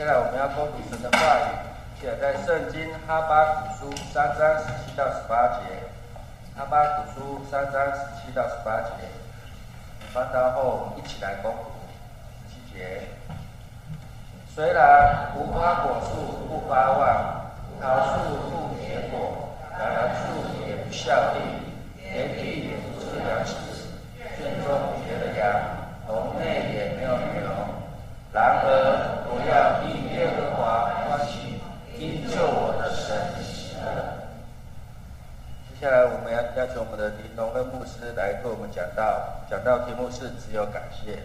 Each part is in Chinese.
下来我们要攻读神的话语，写在圣经哈巴古书三章十七到十八节。哈巴古书三章十七到十八节，翻到后一起来攻十七节。虽然无花果树不发旺，桃树不结果，橄榄树也不效力，田地也不出粮食，圈中绝了羊，笼内也没有牛。然而我要因耶和华欢喜，因救我的神喜乐。接接下来我们要邀请我们的林龙跟牧师来跟我们讲到，讲到题目是只有感谢。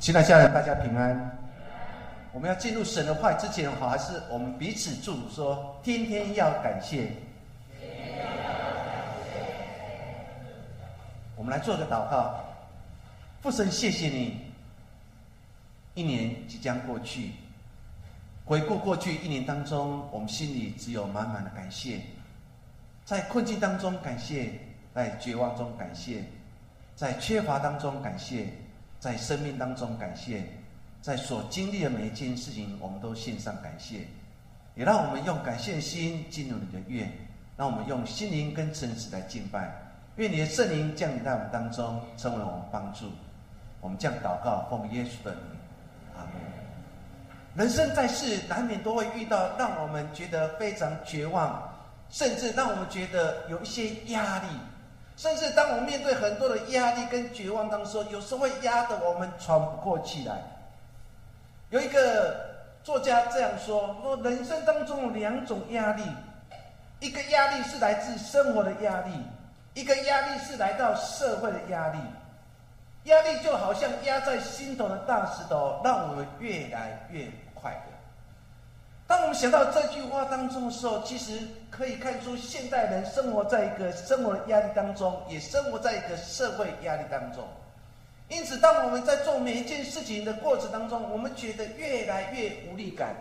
亲爱的家人，大家平安。我们要进入神的话之前，好，还是我们彼此祝福说：天天要感谢。我们来做个祷告，父神，谢谢你。一年即将过去，回顾过去一年当中，我们心里只有满满的感谢。在困境当中感谢，在绝望中感谢，在缺乏当中感谢。在生命当中感谢，在所经历的每一件事情，我们都献上感谢，也让我们用感谢心进入你的愿，让我们用心灵跟诚实来敬拜。愿你的圣灵降临在我们当中，成为我们帮助。我们将祷告奉耶稣的名，阿门。人生在世，难免都会遇到让我们觉得非常绝望，甚至让我们觉得有一些压力。甚至当我们面对很多的压力跟绝望当中，有时候会压得我们喘不过气来。有一个作家这样说：说人生当中有两种压力，一个压力是来自生活的压力，一个压力是来到社会的压力。压力就好像压在心头的大石头，让我们越来越。当我们想到这句话当中的时候，其实可以看出现代人生活在一个生活的压力当中，也生活在一个社会压力当中。因此，当我们在做每一件事情的过程当中，我们觉得越来越无力感。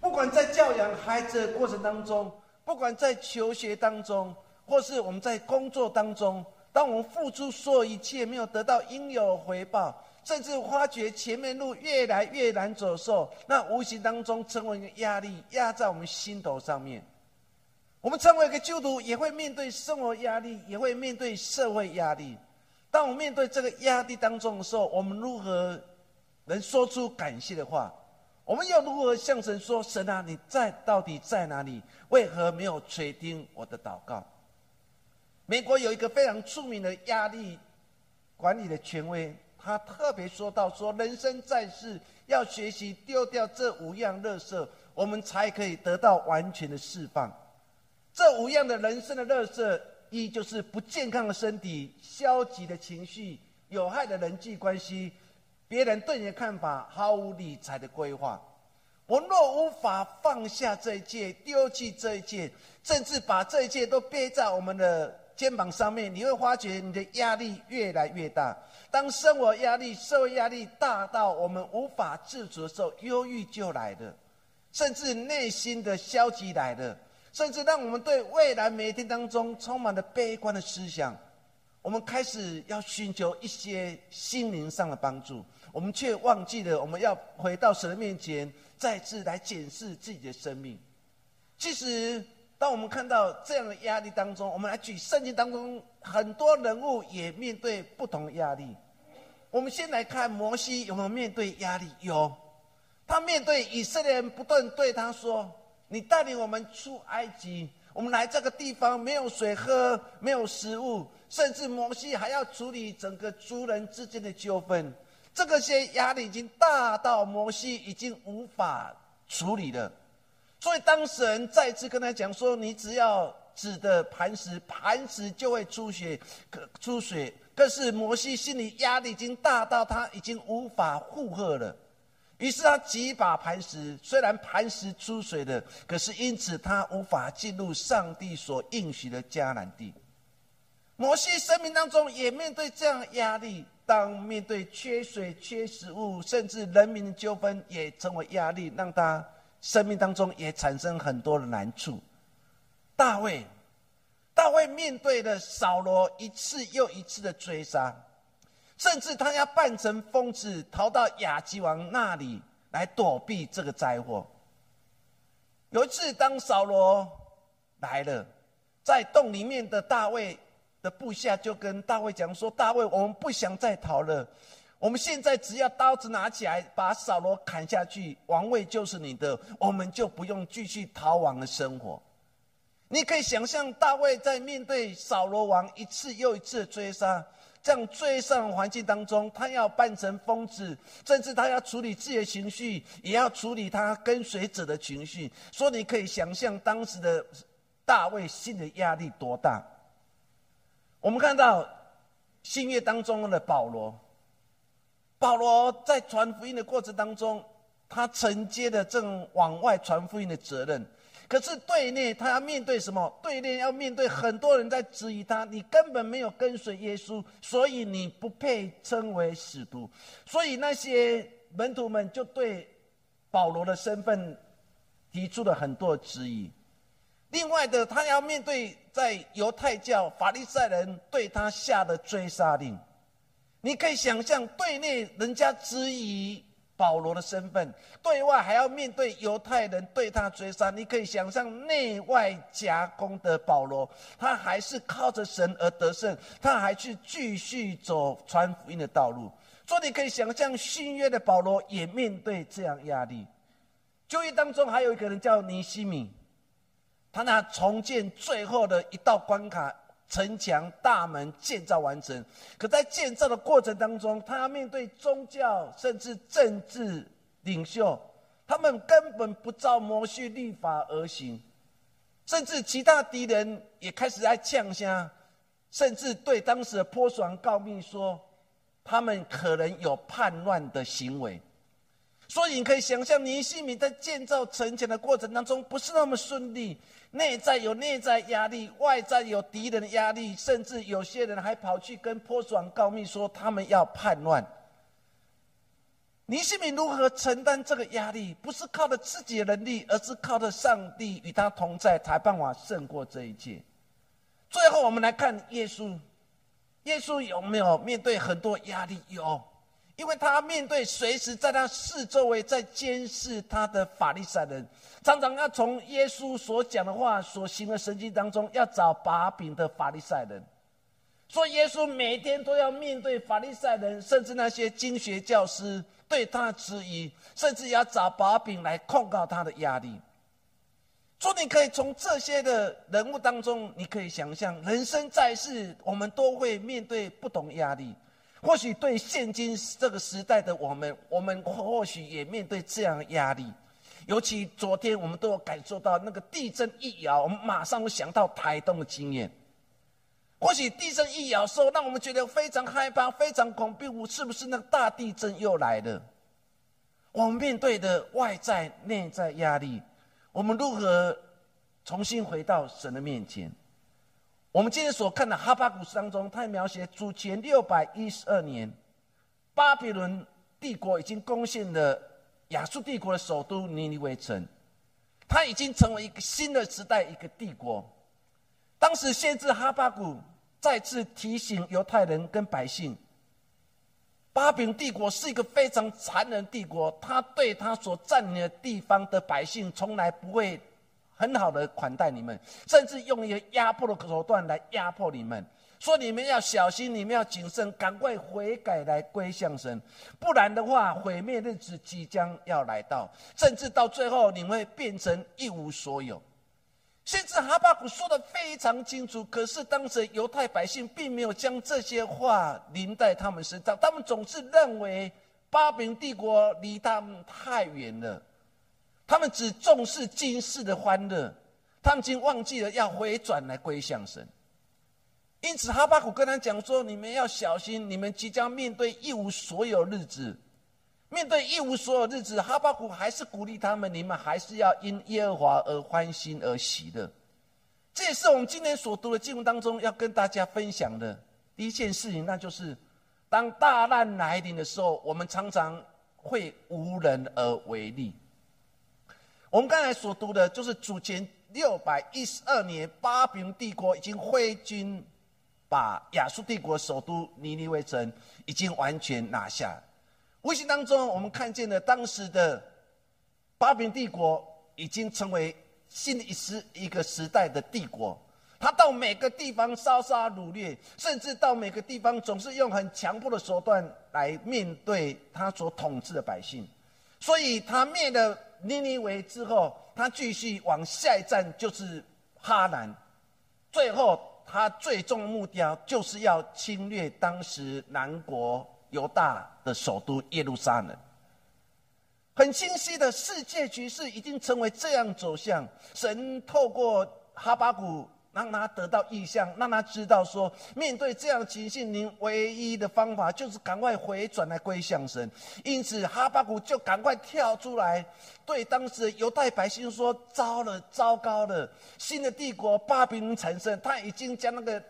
不管在教养孩子的过程当中，不管在求学当中，或是我们在工作当中，当我们付出所有一切没有得到应有回报。甚至发觉前面路越来越难走的时候，那无形当中成为一个压力，压在我们心头上面。我们成为一个基督徒，也会面对生活压力，也会面对社会压力。当我们面对这个压力当中的时候，我们如何能说出感谢的话？我们要如何向神说：“神啊，你在到底在哪里？为何没有垂听我的祷告？”美国有一个非常出名的压力管理的权威。他特别说到：“说人生在世，要学习丢掉这五样垃圾，我们才可以得到完全的释放。这五样的人生的垃圾，一就是不健康的身体、消极的情绪、有害的人际关系、别人对你的看法、毫无理财的规划。我若无法放下这一切，丢弃这一切，甚至把这一切都背在我们的肩膀上面，你会发觉你的压力越来越大。”当生活压力、社会压力大到我们无法自主的时候，忧郁就来了，甚至内心的消极来了，甚至让我们对未来每一天当中充满了悲观的思想。我们开始要寻求一些心灵上的帮助，我们却忘记了我们要回到神的面前，再次来检视自己的生命。其实。当我们看到这样的压力当中，我们来举圣经当中很多人物也面对不同的压力。我们先来看摩西有没有面对压力？有，他面对以色列人不断对他说：“你带领我们出埃及，我们来这个地方没有水喝，没有食物，甚至摩西还要处理整个族人之间的纠纷。这个些压力已经大到摩西已经无法处理了。”所以当事人再次跟他讲说：“你只要指的磐石，磐石就会出血，出血。”可是摩西心里压力已经大到他已经无法负荷了，于是他几把磐石，虽然磐石出水了，可是因此他无法进入上帝所应许的迦南地。摩西生命当中也面对这样压力，当面对缺水、缺食物，甚至人民的纠纷也成为压力，让他。生命当中也产生很多的难处。大卫，大卫面对了扫罗一次又一次的追杀，甚至他要扮成疯子，逃到亚基王那里来躲避这个灾祸。有一次，当扫罗来了，在洞里面的大卫的部下就跟大卫讲说：“大卫，我们不想再逃了，我们现在只要刀子拿起来，把扫罗砍下去，王位就是你的，我们就不用继续逃亡的生活。”你可以想象，大卫在面对扫罗王一次又一次的追杀，这样追杀环境当中，他要扮成疯子，甚至他要处理自己的情绪，也要处理他跟随者的情绪。所以你可以想象当时的大卫心的压力多大。我们看到新约当中的保罗，保罗在传福音的过程当中，他承接的这种往外传福音的责任。可是对内，他要面对什么？对内要面对很多人在质疑他，你根本没有跟随耶稣，所以你不配称为使徒。所以那些门徒们就对保罗的身份提出了很多质疑。另外的，他要面对在犹太教法利赛人对他下的追杀令。你可以想象，对内人家质疑。保罗的身份，对外还要面对犹太人对他追杀。你可以想象内外夹攻的保罗，他还是靠着神而得胜，他还去继续走传福音的道路。所以你可以想象新约的保罗也面对这样压力。就业当中还有一个人叫尼西米，他那重建最后的一道关卡。城墙大门建造完成，可在建造的过程当中，他要面对宗教甚至政治领袖，他们根本不照摩西律法而行，甚至其他敌人也开始在呛声，甚至对当时的波斯王告密说，他们可能有叛乱的行为。所以你可以想象，尼西米在建造城墙的过程当中不是那么顺利，内在有内在压力，外在有敌人的压力，甚至有些人还跑去跟波斯王告密说他们要叛乱。尼西米如何承担这个压力？不是靠着自己的能力，而是靠着上帝与他同在，才办法胜过这一切。最后，我们来看耶稣，耶稣有没有面对很多压力？有。因为他面对随时在他四周围在监视他的法利赛人，常常要从耶稣所讲的话、所行的神迹当中要找把柄的法利赛人，所以耶稣每天都要面对法利赛人，甚至那些经学教师对他的质疑，甚至要找把柄来控告他的压力。所以你可以从这些的人物当中，你可以想象，人生在世，我们都会面对不同压力。或许对现今这个时代的我们，我们或许也面对这样的压力。尤其昨天，我们都有感受到那个地震一摇，我们马上会想到台东的经验。或许地震一摇时候，让我们觉得非常害怕、非常恐怖，是不是那个大地震又来了？我们面对的外在、内在压力，我们如何重新回到神的面前？我们今天所看的哈巴古书当中，它描写主前六百一十二年，巴比伦帝国已经攻陷了亚述帝国的首都尼尼微城，它已经成为一个新的时代，一个帝国。当时先知哈巴古再次提醒犹太人跟百姓，巴比伦帝国是一个非常残忍帝国，他对他所占领的地方的百姓，从来不会。很好的款待你们，甚至用一些压迫的手段来压迫你们，说你们要小心，你们要谨慎，赶快悔改来归向神，不然的话，毁灭日子即将要来到，甚至到最后你会变成一无所有。甚至哈巴谷说的非常清楚，可是当时犹太百姓并没有将这些话临在他们身上，他们总是认为巴比伦帝国离他们太远了。他们只重视今世的欢乐，他们已经忘记了要回转来归向神。因此，哈巴谷跟他讲说：“你们要小心，你们即将面对一无所有日子。面对一无所有日子，哈巴谷还是鼓励他们：你们还是要因耶和华而欢心而喜乐。”这也是我们今天所读的经文当中要跟大家分享的第一件事情，那就是当大难来临的时候，我们常常会无人而为力。我们刚才所读的，就是主前六百一十二年，巴比伦帝国已经挥军把亚述帝国首都尼尼微城已经完全拿下。无形当中，我们看见了当时的巴比伦帝国已经成为新一时一个时代的帝国。他到每个地方烧杀掳掠，甚至到每个地方总是用很强迫的手段来面对他所统治的百姓。所以，他灭了尼尼微之后，他继续往下一站就是哈兰。最后，他最终目标就是要侵略当时南国犹大的首都耶路撒冷。很清晰的世界局势已经成为这样走向。神透过哈巴谷。让他得到意向，让他知道说，面对这样的情形，您唯一的方法就是赶快回转来归向神。因此，哈巴谷就赶快跳出来，对当时犹太百姓说：“糟了，糟糕了！新的帝国巴比伦产生，他已经将那个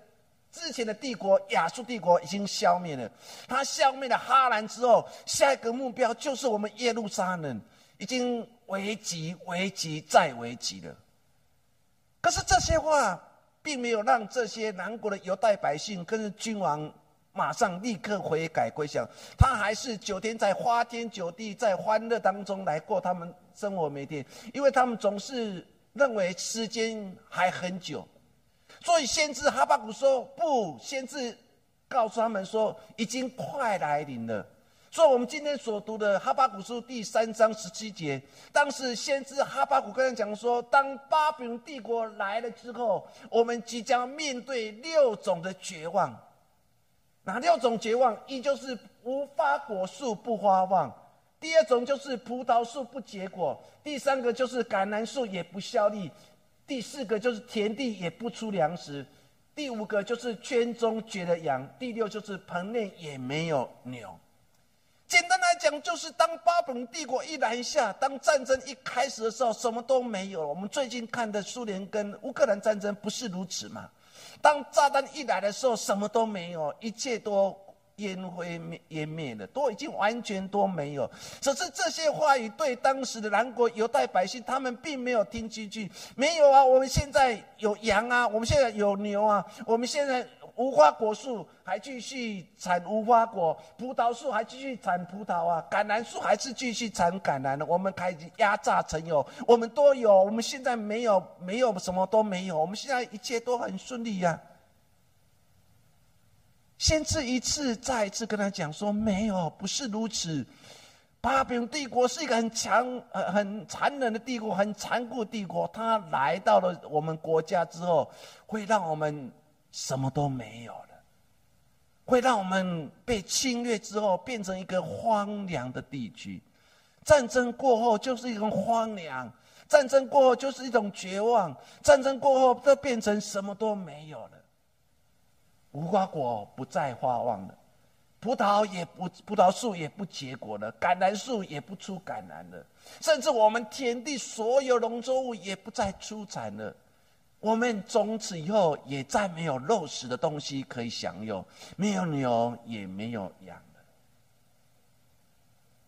之前的帝国亚述帝国已经消灭了。他消灭了哈兰之后，下一个目标就是我们耶路撒冷，已经危急、危急再危急了。可是这些话。”并没有让这些南国的犹太百姓跟君王马上立刻悔改归降，他还是九天在花天酒地，在欢乐当中来过他们生活每天，因为他们总是认为时间还很久，所以先知哈巴谷说不，先知告诉他们说已经快来临了。所以，我们今天所读的《哈巴古书》第三章十七节，当时先知哈巴古跟他讲说：，当巴比伦帝国来了之后，我们即将面对六种的绝望。哪六种绝望？一就是无花果树不发旺；第二种就是葡萄树不结果；第三个就是橄榄树也不效力；第四个就是田地也不出粮食；第五个就是圈中绝了羊；第六就是棚内也没有牛。简单来讲，就是当巴比伦帝国一南下，当战争一开始的时候，什么都没有了。我们最近看的苏联跟乌克兰战争不是如此吗？当炸弹一来的时候，什么都没有，一切都烟灰灭湮灭了，都已经完全都没有。只是这些话语对当时的南国犹太百姓，他们并没有听进去。没有啊，我们现在有羊啊，我们现在有牛啊，我们现在。无花果树还继续产无花果，葡萄树还继续产葡萄啊，橄榄树还是继续产橄榄的。我们开始压榨成有，我们都有。我们现在没有，没有什么都没有。我们现在一切都很顺利呀。先知一次再一次跟他讲说：没有，不是如此。巴比伦帝国是一个很强、很很残忍的帝国，很残酷帝国。他来到了我们国家之后，会让我们。什么都没有了，会让我们被侵略之后变成一个荒凉的地区。战争过后就是一种荒凉，战争过后就是一种绝望，战争过后都变成什么都没有了。无花果不再发旺了，葡萄也不葡萄树也不结果了，橄榄树也不出橄榄了，甚至我们田地所有农作物也不再出产了。我们从此以后也再没有肉食的东西可以享用，没有牛也没有羊了。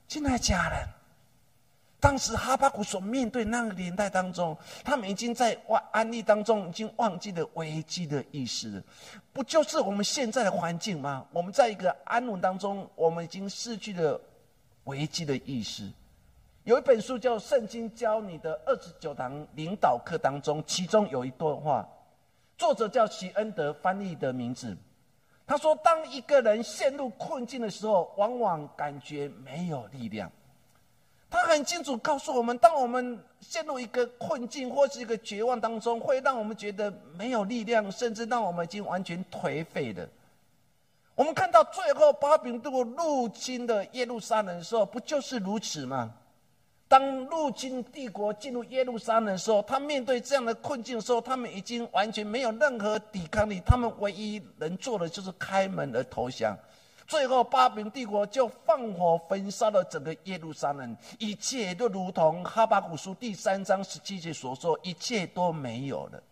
亲爱的家人，当时哈巴谷所面对那个年代当中，他们已经在安安利当中已经忘记了危机的意识，不就是我们现在的环境吗？我们在一个安稳当中，我们已经失去了危机的意识。有一本书叫《圣经教你的二十九堂领导课》当中，其中有一段话，作者叫齐恩德，翻译的名字。他说：“当一个人陷入困境的时候，往往感觉没有力量。”他很清楚告诉我们，当我们陷入一个困境或是一个绝望当中，会让我们觉得没有力量，甚至让我们已经完全颓废了。我们看到最后巴比伦入侵的耶路撒冷的时候，不就是如此吗？当入侵帝国进入耶路撒冷的时候，他面对这样的困境的时候，他们已经完全没有任何抵抗力。他们唯一能做的就是开门而投降。最后，巴比伦帝国就放火焚烧了整个耶路撒冷，一切都如同哈巴古书第三章十七节所说，一切都没有了。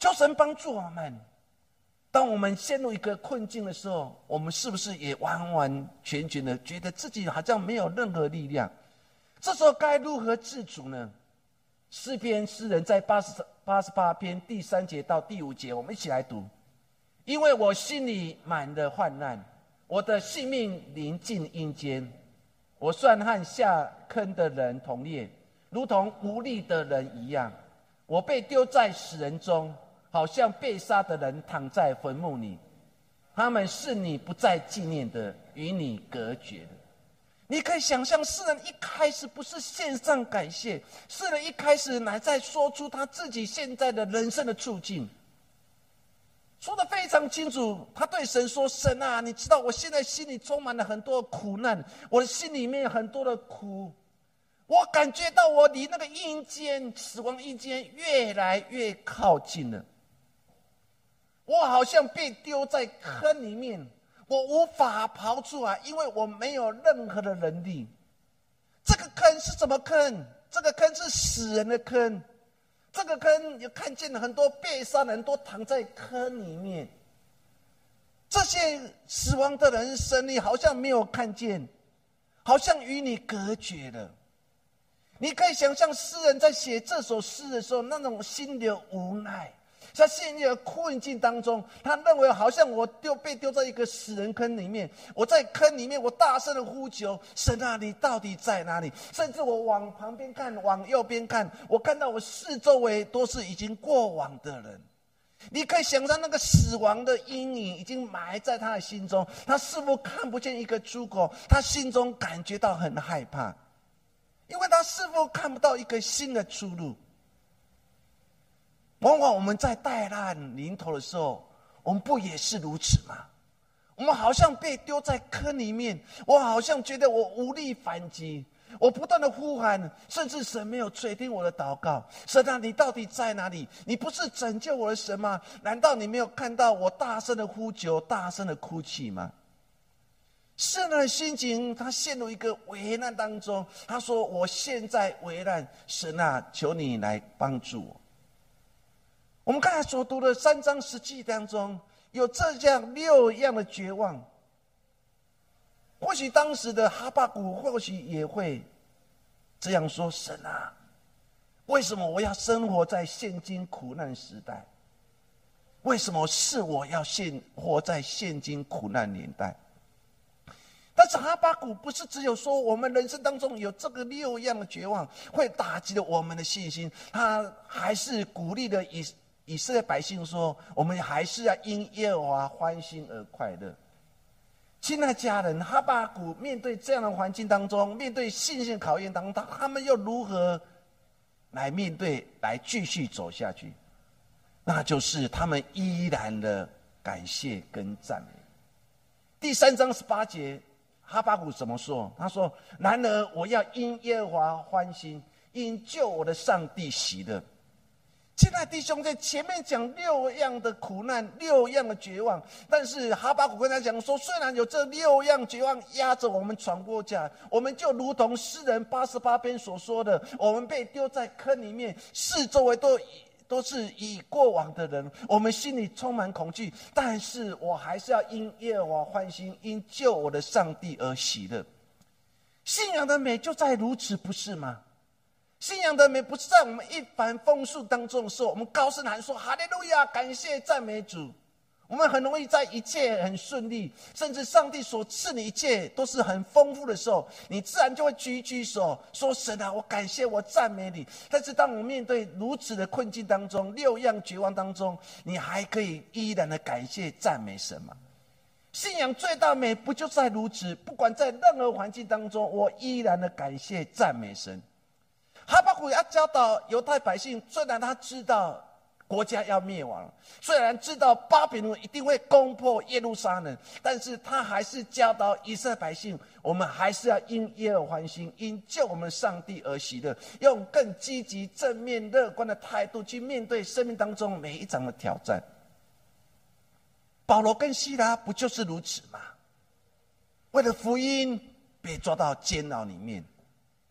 求神帮助我们，当我们陷入一个困境的时候，我们是不是也完完全全的觉得自己好像没有任何力量？这时候该如何自主呢？诗篇诗人在八十八十八篇第三节到第五节，我们一起来读。因为我心里满了患难，我的性命临近阴间，我算和下坑的人同列，如同无力的人一样。我被丢在死人中，好像被杀的人躺在坟墓里。他们是你不再纪念的，与你隔绝的。你可以想象，诗人一开始不是献上感谢，诗人一开始乃在说出他自己现在的人生的处境，说的非常清楚。他对神说：“神啊，你知道我现在心里充满了很多苦难，我的心里面很多的苦。”我感觉到我离那个阴间、死亡阴间越来越靠近了。我好像被丢在坑里面，我无法刨出来，因为我没有任何的能力。这个坑是什么坑？这个坑是死人的坑。这个坑也看见很多被杀人都躺在坑里面。这些死亡的人生，你好像没有看见，好像与你隔绝了。你可以想象诗人在写这首诗的时候，那种心的无奈，在陷入困境当中，他认为好像我丢被丢在一个死人坑里面，我在坑里面，我大声的呼求神啊，你到底在哪里？甚至我往旁边看，往右边看，我看到我四周围都是已经过往的人。你可以想象那个死亡的阴影已经埋在他的心中，他似乎看不见一个出口，他心中感觉到很害怕。因为他似乎看不到一个新的出路。往往我们在带难临头的时候，我们不也是如此吗？我们好像被丢在坑里面，我好像觉得我无力反击，我不断的呼喊，甚至神没有垂听我的祷告。神啊，你到底在哪里？你不是拯救我的神吗？难道你没有看到我大声的呼求、大声的哭泣吗？圣人的心情，他陷入一个危难当中。他说：“我现在危难，神啊，求你来帮助我。”我们刚才所读的三章十记当中，有这样六样的绝望。或许当时的哈巴谷，或许也会这样说：“神啊，为什么我要生活在现今苦难时代？为什么是我要现活在现今苦难年代？”但是哈巴谷不是只有说我们人生当中有这个六样的绝望会打击了我们的信心，他还是鼓励了以以色列百姓说：我们还是要因耶和华欢心而快乐。亲爱的家人，哈巴谷面对这样的环境当中，面对信心考验当中，他他们又如何来面对，来继续走下去？那就是他们依然的感谢跟赞美。第三章十八节。哈巴谷怎么说？他说：“然而我要因耶和华欢心，因救我的上帝喜乐。”亲爱弟兄，在前面讲六样的苦难，六样的绝望，但是哈巴谷跟他讲说：虽然有这六样绝望压着我们闯过家，我们就如同诗人八十八篇所说的，我们被丢在坑里面，四周围都。都是已过往的人，我们心里充满恐惧，但是我还是要因耶和华欢心，因救我的上帝而喜乐。信仰的美就在如此，不是吗？信仰的美不是在我们一帆风顺当中的时候，我们高声喊说：“哈利路亚，感谢赞美主。”我们很容易在一切很顺利，甚至上帝所赐你一切都是很丰富的时候，你自然就会举举手说：“神啊，我感谢，我赞美你。”但是，当我面对如此的困境当中，六样绝望当中，你还可以依然的感谢、赞美神吗？信仰最大美不就在如此？不管在任何环境当中，我依然的感谢、赞美神。哈巴谷要教导犹太百姓，虽然他知道。国家要灭亡，虽然知道巴比伦一定会攻破耶路撒冷，但是他还是教导以色列百姓：我们还是要因耶和欢心，因救我们上帝而喜乐，用更积极、正面、乐观的态度去面对生命当中每一场的挑战。保罗跟希拉不就是如此吗？为了福音被抓到监牢里面，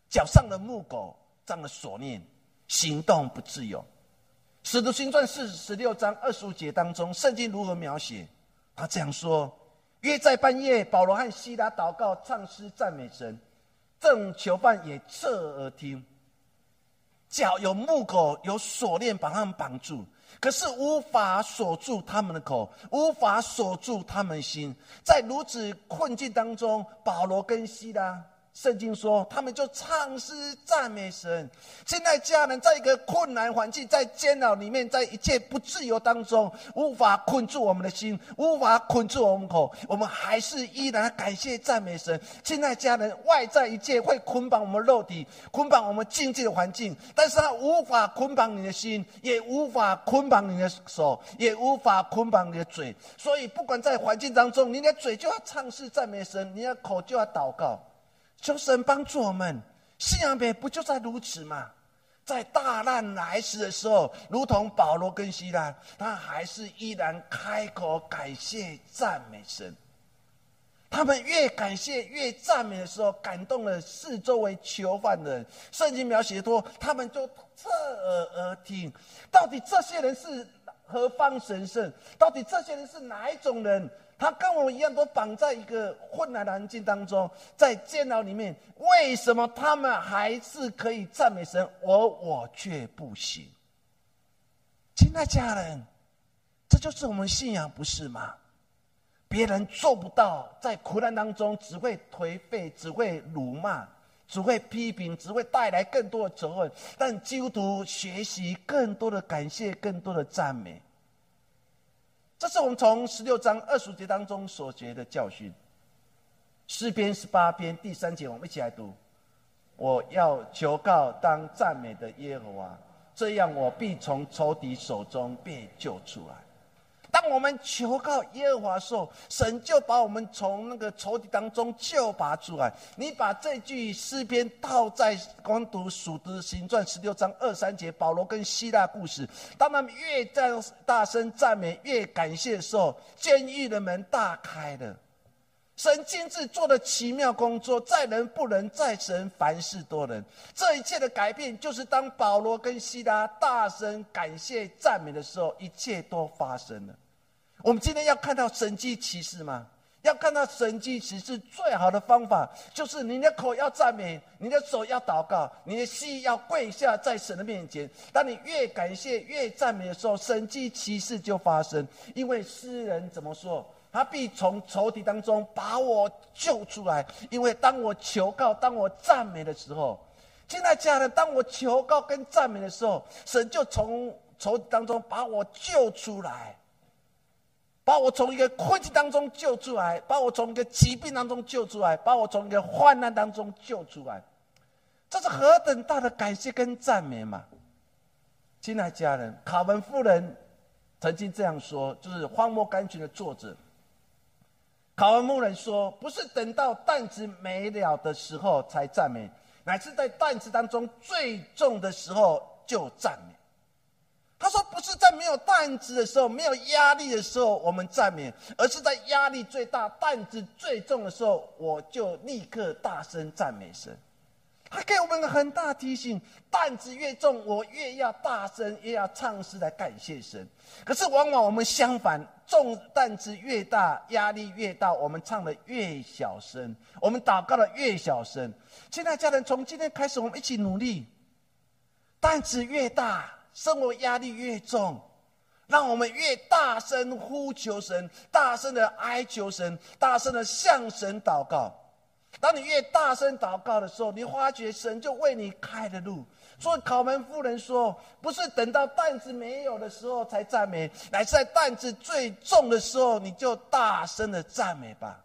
脚上的木狗上了锁链，行动不自由。使徒行传四十六章二十五节当中，圣经如何描写？他这样说：约在半夜，保罗和希拉祷告、唱诗、赞美神，正囚犯也侧耳听。脚有木口，有锁链把他们绑住，可是无法锁住他们的口，无法锁住他们心。在如此困境当中，保罗跟希拉。圣经说，他们就唱诗赞美神。现在家人在一个困难环境，在煎熬里面，在一切不自由当中，无法捆住我们的心，无法捆住我们口，我们还是依然感谢赞美神。现在家人外在一切会捆绑我们肉体，捆绑我们经济的环境，但是他无法捆绑你的心，也无法捆绑你的手，也无法捆绑你的嘴。所以，不管在环境当中，你的嘴就要唱诗赞美神，你的口就要祷告。求神帮助我们，信仰别不就在如此吗？在大难来时的时候，如同保罗跟希拉，他还是依然开口感谢赞美神。他们越感谢越赞美的时候，感动了四周围囚犯的人。圣经描写说，他们就侧耳而听，到底这些人是何方神圣？到底这些人是哪一种人？他跟我一样，都绑在一个困难的环境当中，在监牢里面。为什么他们还是可以赞美神，而我却不行？亲爱家人，这就是我们信仰，不是吗？别人做不到，在苦难当中只会颓废，只会辱骂，只会批评，只会带来更多的责任。但基督徒学习更多的感谢，更多的赞美。这是我们从十六章二十节当中所学的教训。诗篇十八篇第三节，我们一起来读：我要求告当赞美的耶和华，这样我必从仇敌手中被救出来。我们求告耶和华时候，神就把我们从那个仇敌当中救拔出来。你把这句诗篇套在光读属的行传十六章二三节，保罗跟希腊故事，当他们越在大声赞美、越感谢的时候，监狱的门大开了。神亲自做的奇妙工作，在人不能，在神凡事多人。这一切的改变，就是当保罗跟希拉大声感谢赞美的时候，一切都发生了。我们今天要看到神迹奇事吗？要看到神迹奇事，最好的方法就是你的口要赞美，你的手要祷告，你的心要跪下在神的面前。当你越感谢、越赞美的时候，神迹奇事就发生。因为诗人怎么说？他必从仇敌当中把我救出来，因为当我求告、当我赞美的时候，现在家人，当我求告跟赞美的时候，神就从仇敌当中把我救出来，把我从一个困境当中救出来，把我从一个疾病当中救出来，把我从一个患难当中救出来，这是何等大的感谢跟赞美嘛！亲爱家人，卡文夫人曾经这样说，就是《荒漠甘泉》的作者。卡文牧人说：“不是等到担子没了的时候才赞美，乃是在担子当中最重的时候就赞美。”他说：“不是在没有担子的时候、没有压力的时候我们赞美，而是在压力最大、担子最重的时候，我就立刻大声赞美神。”他给我们很大提醒：担子越重，我越要大声，越要唱诗来感谢神。可是往往我们相反，重担子越大，压力越大，我们唱的越小声，我们祷告的越小声。现在家人，从今天开始，我们一起努力。担子越大，生活压力越重，让我们越大声呼求神，大声的哀求神，大声的向神祷告。当你越大声祷告的时候，你发觉神就为你开了路。所以考门夫人说：“不是等到担子没有的时候才赞美，乃是在担子最重的时候，你就大声的赞美吧。”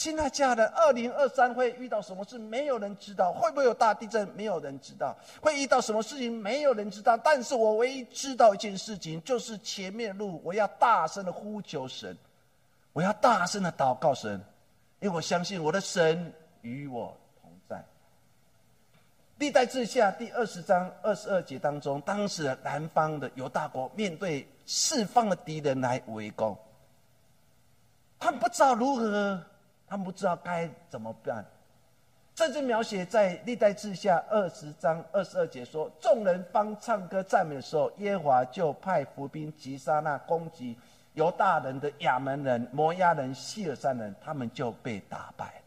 亲爱家人，二零二三会遇到什么事？没有人知道。会不会有大地震？没有人知道。会遇到什么事情？没有人知道。但是我唯一知道一件事情，就是前面路我要大声的呼求神，我要大声的祷告神。因为我相信我的神与我同在。历代志下第二十章二十二节当中，当时的南方的犹大国面对四方的敌人来围攻，他们不知道如何，他们不知道该怎么办。这支描写在历代志下二十章二十二节说：众人方唱歌赞美的时候，耶和华就派伏兵击杀那攻击。犹大人的亚门人、摩押人、希尔山人，他们就被打败。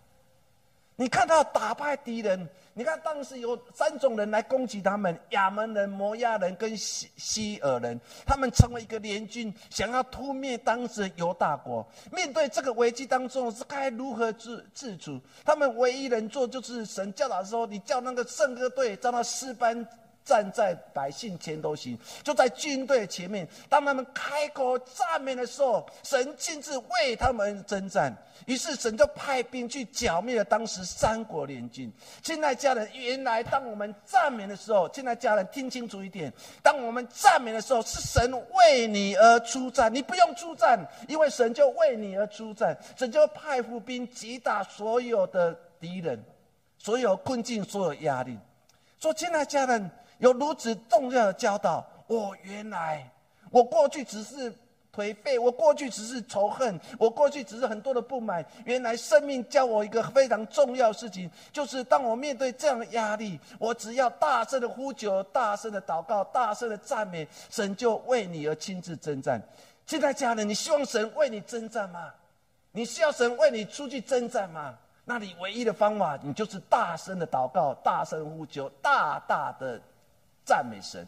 你看到打败敌人，你看当时有三种人来攻击他们：亚门人、摩亚人跟西西尔人。他们成为一个联军，想要突灭当时犹大国。面对这个危机当中，是该如何自自处？他们唯一能做就是神教导说：“你叫那个圣歌队，叫他四班。”站在百姓前头行，就在军队前面。当他们开口赞美的时候，神亲自为他们征战。于是神就派兵去剿灭了当时三国联军。亲爱家人，原来当我们赞美的时候，亲爱家人听清楚一点：当我们赞美的时候，是神为你而出战，你不用出战，因为神就为你而出战。神就派伏兵击打所有的敌人，所有困境，所有压力。说，亲爱家人。有如此重要的教导，我原来我过去只是颓废，我过去只是仇恨，我过去只是很多的不满。原来生命教我一个非常重要的事情，就是当我面对这样的压力，我只要大声的呼求，大声的祷告，大声的赞美，神就为你而亲自征战。现在家人，你希望神为你征战吗？你需要神为你出去征战吗？那你唯一的方法，你就是大声的祷告，大声呼求，大大的。赞美神，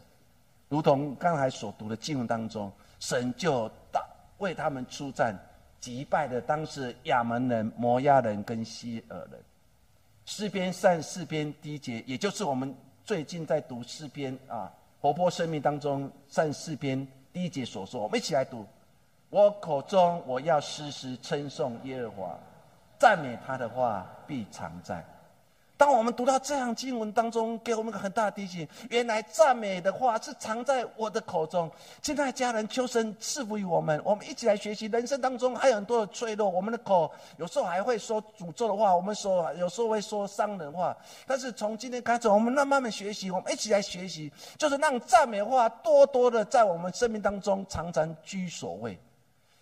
如同刚才所读的经文当中，神就大为他们出战，击败了当时亚门人、摩押人跟希尔人。诗篇三四篇第一节，也就是我们最近在读诗篇啊，活泼生命当中三四篇第一节所说，我们一起来读：我口中我要时时称颂耶和华，赞美他的话必常在。当我们读到这样经文当中，给我们个很大的提醒：原来赞美的话是藏在我的口中。现在家人求神赐福于我们，我们一起来学习。人生当中还有很多的脆弱，我们的口有时候还会说诅咒的话，我们说有时候会说伤人话。但是从今天开始，我们慢慢的学习，我们一起来学习，就是让赞美话多多的在我们生命当中常常居首位。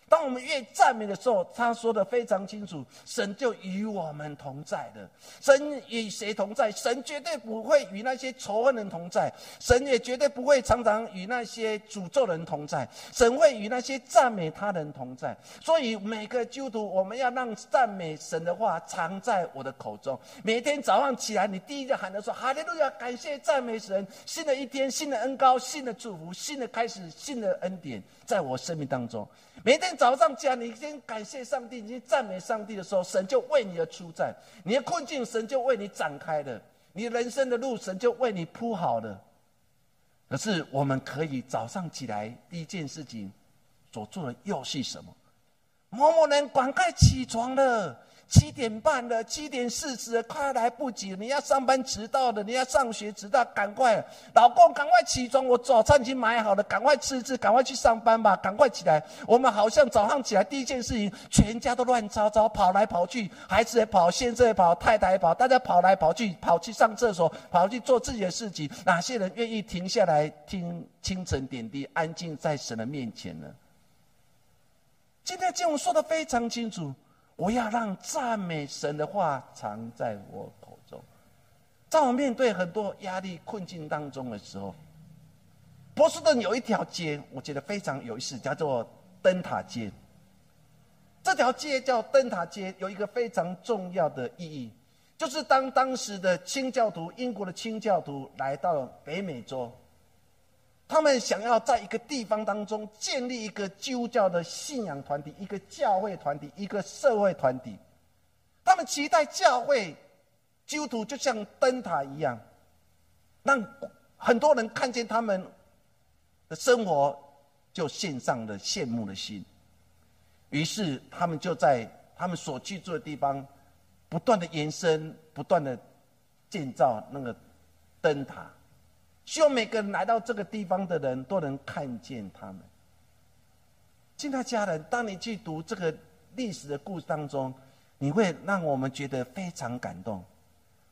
当我们越赞美的时候，他说的非常清楚，神就与我们同在的。神与谁同在？神绝对不会与那些仇恨人同在，神也绝对不会常常与那些诅咒人同在。神会与那些赞美他人同在。所以每个基督徒，我们要让赞美神的话藏在我的口中。每天早上起来，你第一个喊的说：“哈利路亚，感谢赞美神！新的一天，新的恩高，新的祝福，新的开始，新的恩典，在我生命当中。”每天早上起来，你先感谢上帝，你赞美上帝的时候，神就为你而出战。你的困境，神就为你展开了；你人生的路，神就为你铺好了。可是，我们可以早上起来第一件事情所做的又是什么？某某人赶快起床了。七点半了，七点四十，快来不及！你要上班迟到的，你要上学迟到，赶快！老公，赶快起床！我早餐已经买好了，赶快吃吃，赶快去上班吧！赶快起来！我们好像早上起来第一件事情，全家都乱糟糟，跑来跑去，孩子也跑，先生也跑，太太也跑，大家跑来跑去，跑去上厕所，跑去做自己的事情。哪些人愿意停下来听清晨点滴，安静在神的面前呢？今天经文说的非常清楚。我要让赞美神的话藏在我口中。在我面对很多压力困境当中的时候，波士顿有一条街，我觉得非常有意思，叫做灯塔街。这条街叫灯塔街，有一个非常重要的意义，就是当当时的清教徒，英国的清教徒来到北美洲。他们想要在一个地方当中建立一个基督教的信仰团体，一个教会团体，一个社会团体。他们期待教会基督徒就像灯塔一样，让很多人看见他们的生活，就献上了羡慕的心。于是他们就在他们所居住的地方，不断的延伸，不断的建造那个灯塔。希望每个人来到这个地方的人都能看见他们。亲爱家人，当你去读这个历史的故事当中，你会让我们觉得非常感动。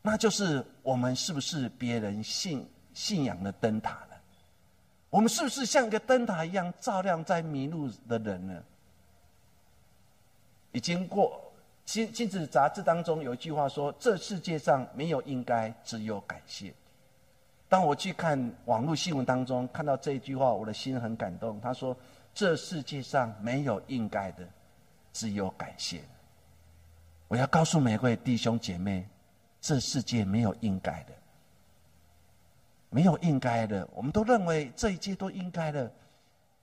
那就是我们是不是别人信信仰的灯塔呢？我们是不是像一个灯塔一样照亮在迷路的人呢？已经过亲亲子杂志当中有一句话说：“这世界上没有应该，只有感谢。”当我去看网络新闻当中看到这一句话，我的心很感动。他说：“这世界上没有应该的，只有感谢。”我要告诉每位弟兄姐妹，这世界没有应该的，没有应该的，我们都认为这一切都应该的。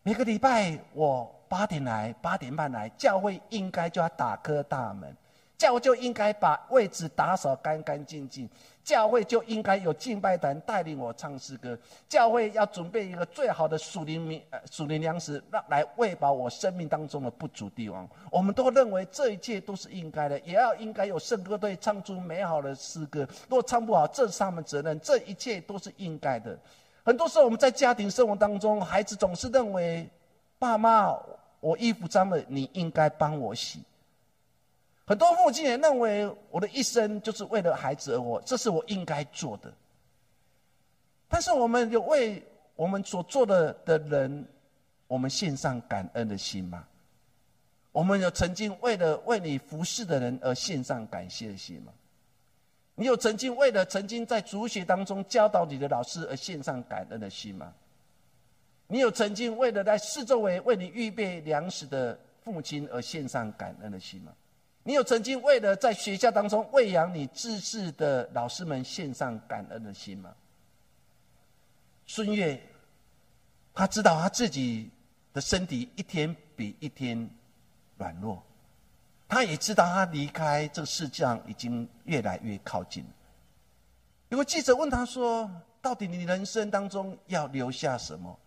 每个礼拜我八点来，八点半来，教会应该就要打开大门。教会就应该把位置打扫干干净净，教会就应该有敬拜团带领我唱诗歌，教会要准备一个最好的属灵米呃属灵粮食，让来喂饱我生命当中的不足地方。我们都认为这一切都是应该的，也要应该有圣歌队唱出美好的诗歌。如果唱不好，这是他们责任。这一切都是应该的。很多时候我们在家庭生活当中，孩子总是认为，爸妈，我衣服脏了，你应该帮我洗。很多父亲也认为，我的一生就是为了孩子而活，这是我应该做的。但是，我们有为我们所做的的人，我们献上感恩的心吗？我们有曾经为了为你服侍的人而献上感谢的心吗？你有曾经为了曾经在主学当中教导你的老师而献上感恩的心吗？你有曾经为了在四周围为你预备粮食的父亲而献上感恩的心吗？你有曾经为了在学校当中喂养你自制的老师们献上感恩的心吗？孙悦，他知道他自己的身体一天比一天软弱，他也知道他离开这个世界上已经越来越靠近。有个记者问他说：“到底你人生当中要留下什么？”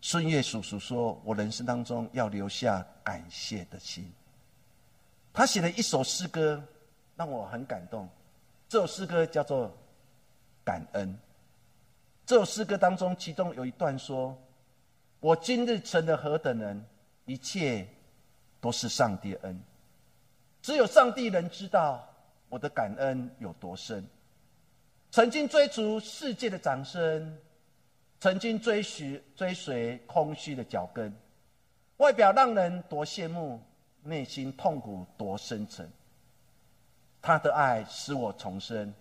孙悦叔叔说：“我人生当中要留下感谢的心。”他写了一首诗歌，让我很感动。这首诗歌叫做《感恩》。这首诗歌当中，其中有一段说：“我今日成了何等人，一切都是上帝恩。只有上帝能知道我的感恩有多深。曾经追逐世界的掌声，曾经追寻追随空虚的脚跟，外表让人多羡慕。”内心痛苦多深沉，他的爱使我重生，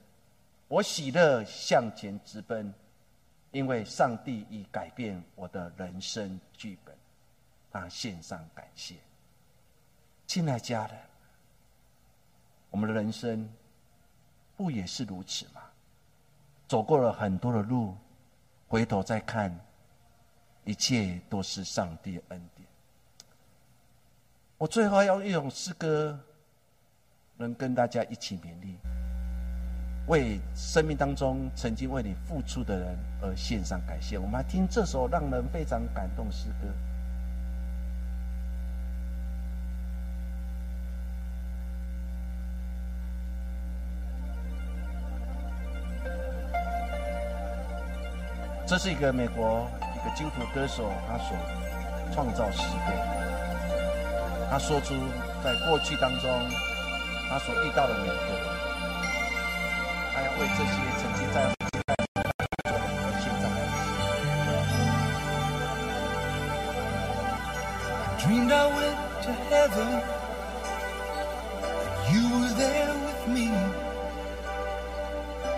我喜乐向前直奔，因为上帝已改变我的人生剧本，他献上感谢。亲爱家人，我们的人生不也是如此吗？走过了很多的路，回头再看，一切都是上帝恩典。我最后要用一首诗歌，能跟大家一起勉励，为生命当中曾经为你付出的人而献上感谢。我们来听这首让人非常感动诗歌。这是一个美国一个基督徒歌手他所创造诗歌。他说出在过去当中他所遇到的每一个人，他要为这些曾经在而现在。Dreamed I went to heaven, you were there with me.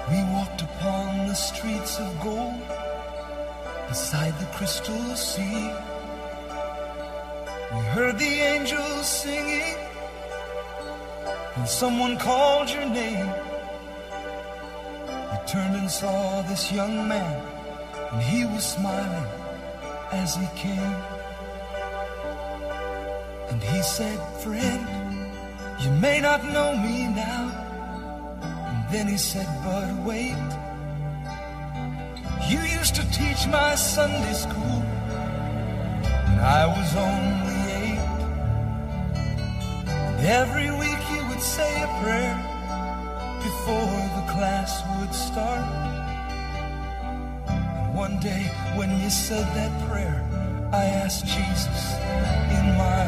We walked upon the streets of gold beside the crystal sea. We heard the angels singing, and someone called your name. We turned and saw this young man, and he was smiling as he came. And he said, Friend, you may not know me now. And then he said, But wait. You used to teach my Sunday school, and I was only Every week you would say a prayer before the class would start. And one day when you said that prayer, I asked Jesus in my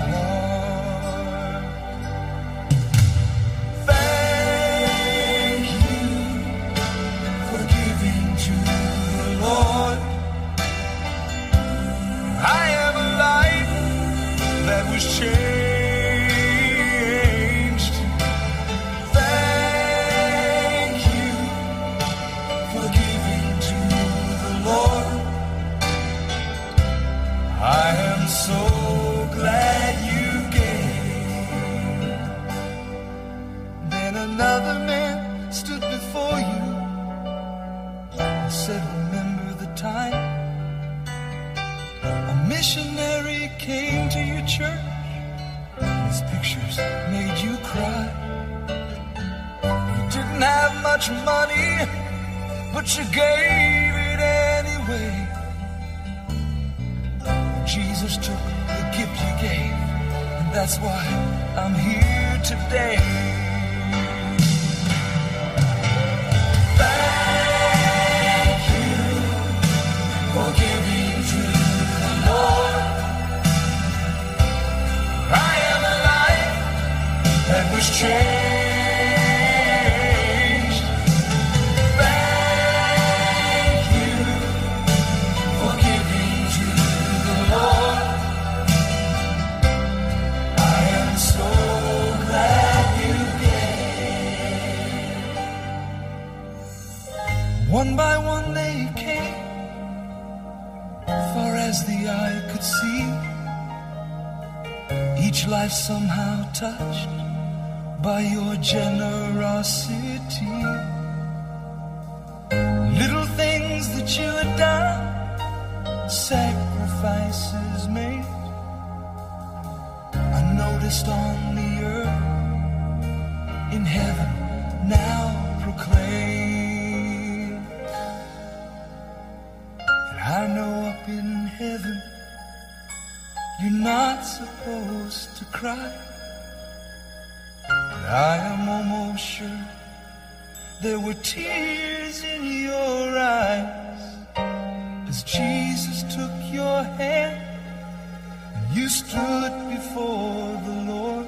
before the Lord.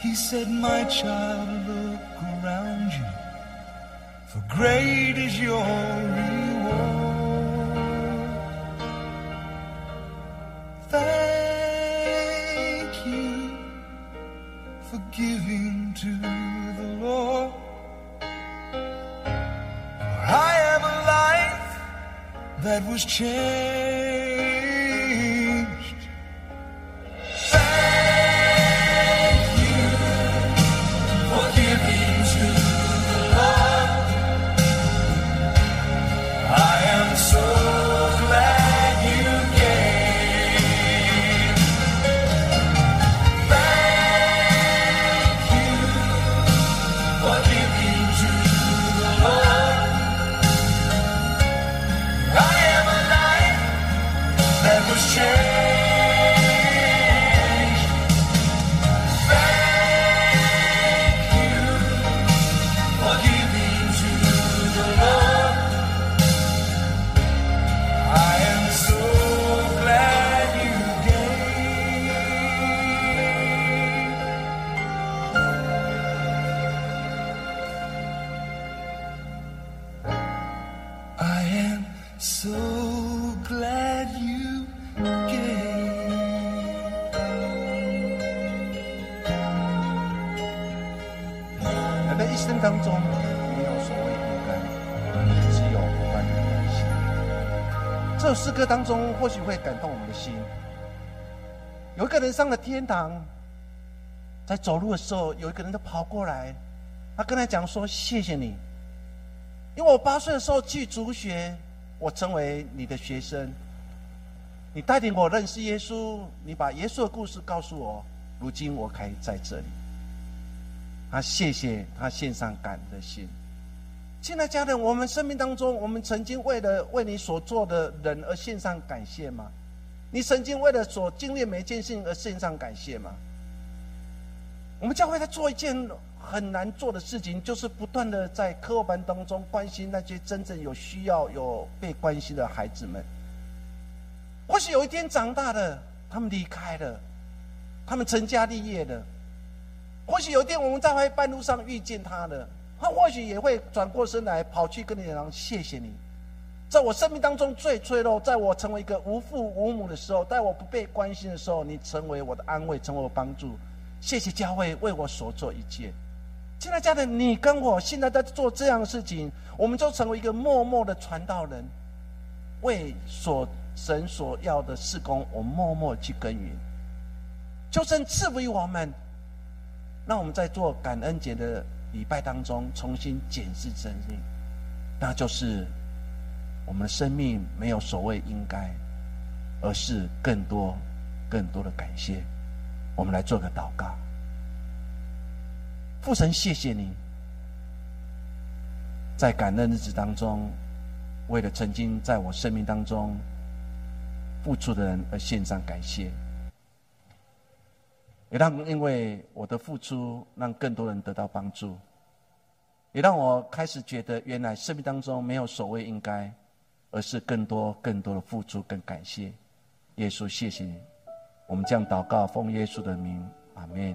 He said, My child, look around you, for great is your reward. Thank you for giving to the Lord. For I am a life that was changed. 当中，没有所谓不甘，只有不断的感谢。这首诗歌当中，或许会感动我们的心。有一个人上了天堂，在走路的时候，有一个人就跑过来，他跟他讲说：“谢谢你，因为我八岁的时候去主学，我成为你。的学生。你。带领我认识耶稣，你。把耶稣的故事告诉我，如今我可以在这里。”他谢谢他献上感恩的心。亲爱的家人，我们生命当中，我们曾经为了为你所做的人而献上感谢吗？你曾经为了所经历每一件事情而献上感谢吗？我们教会在做一件很难做的事情，就是不断的在课后班当中关心那些真正有需要、有被关心的孩子们。或许有一天长大了，他们离开了，他们成家立业了。或许有一天我们在半路上遇见他了，他或许也会转过身来跑去跟你讲谢谢你，在我生命当中最脆弱，在我成为一个无父无母的时候，在我不被关心的时候，你成为我的安慰，成为我帮助。谢谢教会为我所做一切。亲爱的家人，你跟我现在在做这样的事情，我们就成为一个默默的传道人，为所神所要的事工，我默默去耕耘。求神赐福于我们。那我们在做感恩节的礼拜当中，重新检视生命，那就是我们的生命没有所谓应该，而是更多、更多的感谢。我们来做个祷告。父神，谢谢你，在感恩日子当中，为了曾经在我生命当中付出的人而献上感谢，也让因为我的付出，让更多人得到帮助，也让我开始觉得，原来生命当中没有所谓应该，而是更多、更多的付出跟感谢。耶稣，谢谢你，我们这样祷告，奉耶稣的名，阿门。